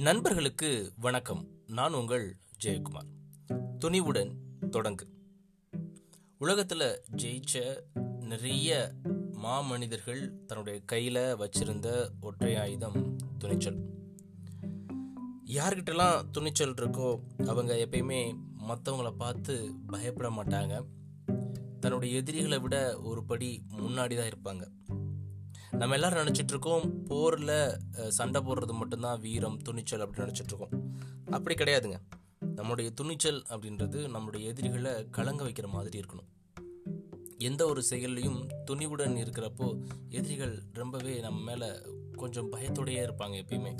நண்பர்களுக்கு வணக்கம். நான் உங்கள் ஜெயக்குமார். துணிவுடன் தொடங்கு. உலகத்தில் ஜெயிச்ச நிறைய மாமனிதர்கள் தன்னுடைய கையில் வச்சிருந்த ஒற்றை ஆயுதம் துணிச்சல். யார்கிட்டலாம் துணிச்சல் இருக்கோ அவங்க எப்பயுமே மற்றவங்கள பார்த்து பயப்பட மாட்டாங்க. தன்னுடைய எதிரிகளை விட ஒரு படி முன்னாடி தான் இருப்பாங்க. நம்ம எல்லாரும் நினச்சிட்டு இருக்கோம் போரில் சண்டை போடுறது மட்டும்தான் வீரம் துணிச்சல் அப்படின்னு நினச்சிட்டு இருக்கோம் அப்படி கிடையாதுங்க. நம்முடைய துணிச்சல் அப்படின்றது நம்முடைய எதிரிகளை கலங்க வைக்கிற மாதிரி இருக்கணும். எந்த ஒரு செயல்லையும் துணிவுடன் இருக்கிறப்போ எதிரிகள் ரொம்பவே நம்ம மேலே கொஞ்சம் பயத்தோடையே இருப்பாங்க எப்பயுமே.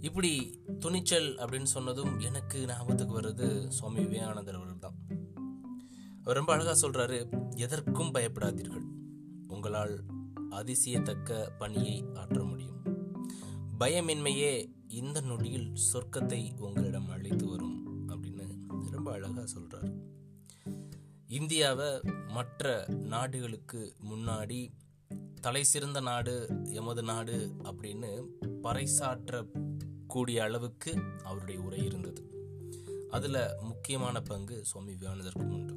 இப்படி துணிச்சல் அப்படின்னு சொன்னதும் எனக்கு ஞாபகத்துக்கு வர்றது சுவாமி விவேகானந்தர் அவர்கள் தான் அவர் ரொம்ப அழகாக சொல்கிறாரு எதற்கும் பயப்படாதீர்கள். உங்களால் அதிசயத்தக்க பணியை ஆற்ற முடியும். பயமின்மையே இந்த நொடியில் சொர்க்கத்தை உங்களிடம் அழைத்து வரும் அப்படின்னு ரொம்ப அழகாக சொல்கிறார் இந்தியாவை மற்ற நாடுகளுக்கு முன்னாடி தலை சிறந்த நாடு எமது நாடு அப்படின்னு பறைசாற்றக்கூடிய அளவுக்கு அவருடைய உரை இருந்தது. அதில் முக்கியமான பங்கு சுவாமி விவேகானந்தருக்கும் உண்டு.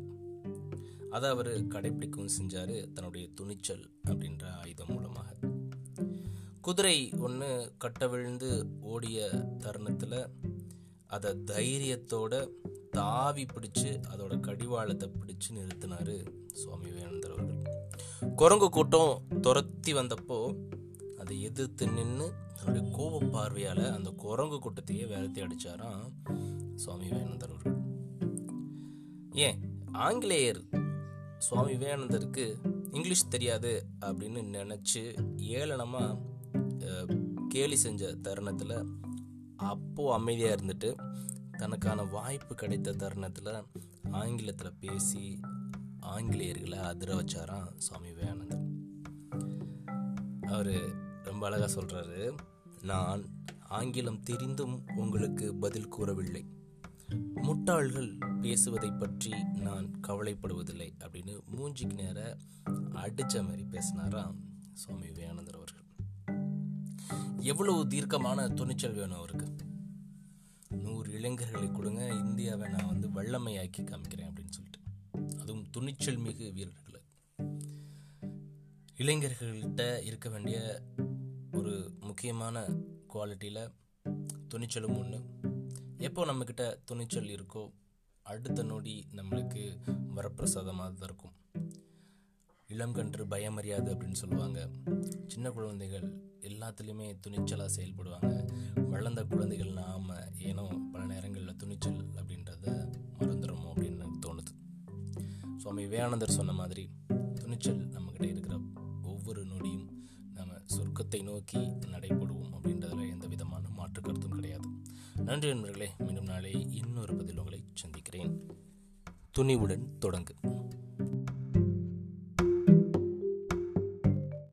அதை அவர் கடைபிடிக்கவும் செஞ்சார் தன்னுடைய துணிச்சல் அப்படின்ற ஆயுதம் மூலமாக. குதிரை ஒன்று கட்ட விழுந்து ஓடிய தருணத்தில் அதை தைரியத்தோட தாவி பிடிச்சு அதோட கடிவாளத்தை பிடிச்சு நிறுத்தினார் சுவாமி விவேகானந்தர் அவர்கள். குரங்கு கூட்டம் துரத்தி வந்தப்போ அதை எதிர்த்து நின்று தன்னுடைய கோப பார்வையால் அந்த குரங்கு கூட்டத்தையே வேலத்தை அடித்தாராம் சுவாமி விவேகானந்தர் அவர்கள். ஏன் ஆங்கிலேயர் சுவாமி விவேகானந்தருக்கு இங்கிலீஷ் தெரியாது அப்படின்னு நினச்சி ஏளனமாக கேலி செஞ்ச தருணத்தில் அப்போது அமைதியாக இருந்துட்டு தனக்கான வாய்ப்பு கிடைத்த தருணத்தில் ஆங்கிலத்தில் பேசி ஆங்கிலேயர்களை அதிர வச்சாராம் சுவாமி விவேகானந்தர். அவர் ரொம்ப அழகாக சொல்கிறாரு நான் ஆங்கிலம் தெரிந்தும் உங்களுக்கு பதில் கூறவில்லை. முட்டாள்கள் பேசுவதை பற்றி நான் கவலைப்படுவதில்லை அப்படின்னு மூஞ்சிக்கு நேர அடித்த மாதிரி பேசினாராம் சுவாமி விவேகானந்தர் அவர்கள். எவ்வளவு தீர்க்கமான துணிச்சல் வேணும் அவருக்கு? நூறு இளைஞர்களை கொடுங்க இந்தியாவை நான் வந்து வல்லமையாக்கி காமிக்கிறேன் அப்படின்னு சொல்லிட்டு. அதுவும் துணிச்சல் மிகு வீரர்களை. இளைஞர்கள்கிட்ட இருக்க வேண்டிய ஒரு முக்கியமான குவாலிட்டியில் துணிச்சலும் ஒன்று எப்போ நம்மக்கிட்ட துணிச்சல் இருக்கோ அடுத்த நொடி நம்மளுக்கு வரப்பிரசாதமாக தான் இருக்கும். இளம் கன்று பயமறியாது அப்படின்னு சொல்லுவாங்க. சின்ன குழந்தைகள் எல்லாத்துலேயுமே துணிச்சலாக செயல்படுவாங்க. வளர்ந்த குழந்தைகள் நாம் ஏனோ பல நேரங்களில் துணிச்சல் அப்படின்றத மறந்துடுமோ அப்படின்னு தோணுது. சுவாமி விவேகானந்தர் சொன்ன மாதிரி துணிச்சல் நம்மக்கிட்ட இருக்கிற ஒவ்வொரு நொடியும் நம்ம சொர்க்கத்தை நோக்கி நடைபெறுவோம். நன்றி நண்பர்களே மீண்டும் நாளை இன்னொரு பதில் உங்களை சந்திக்கிறேன். துணிவுடன் தொடங்கு.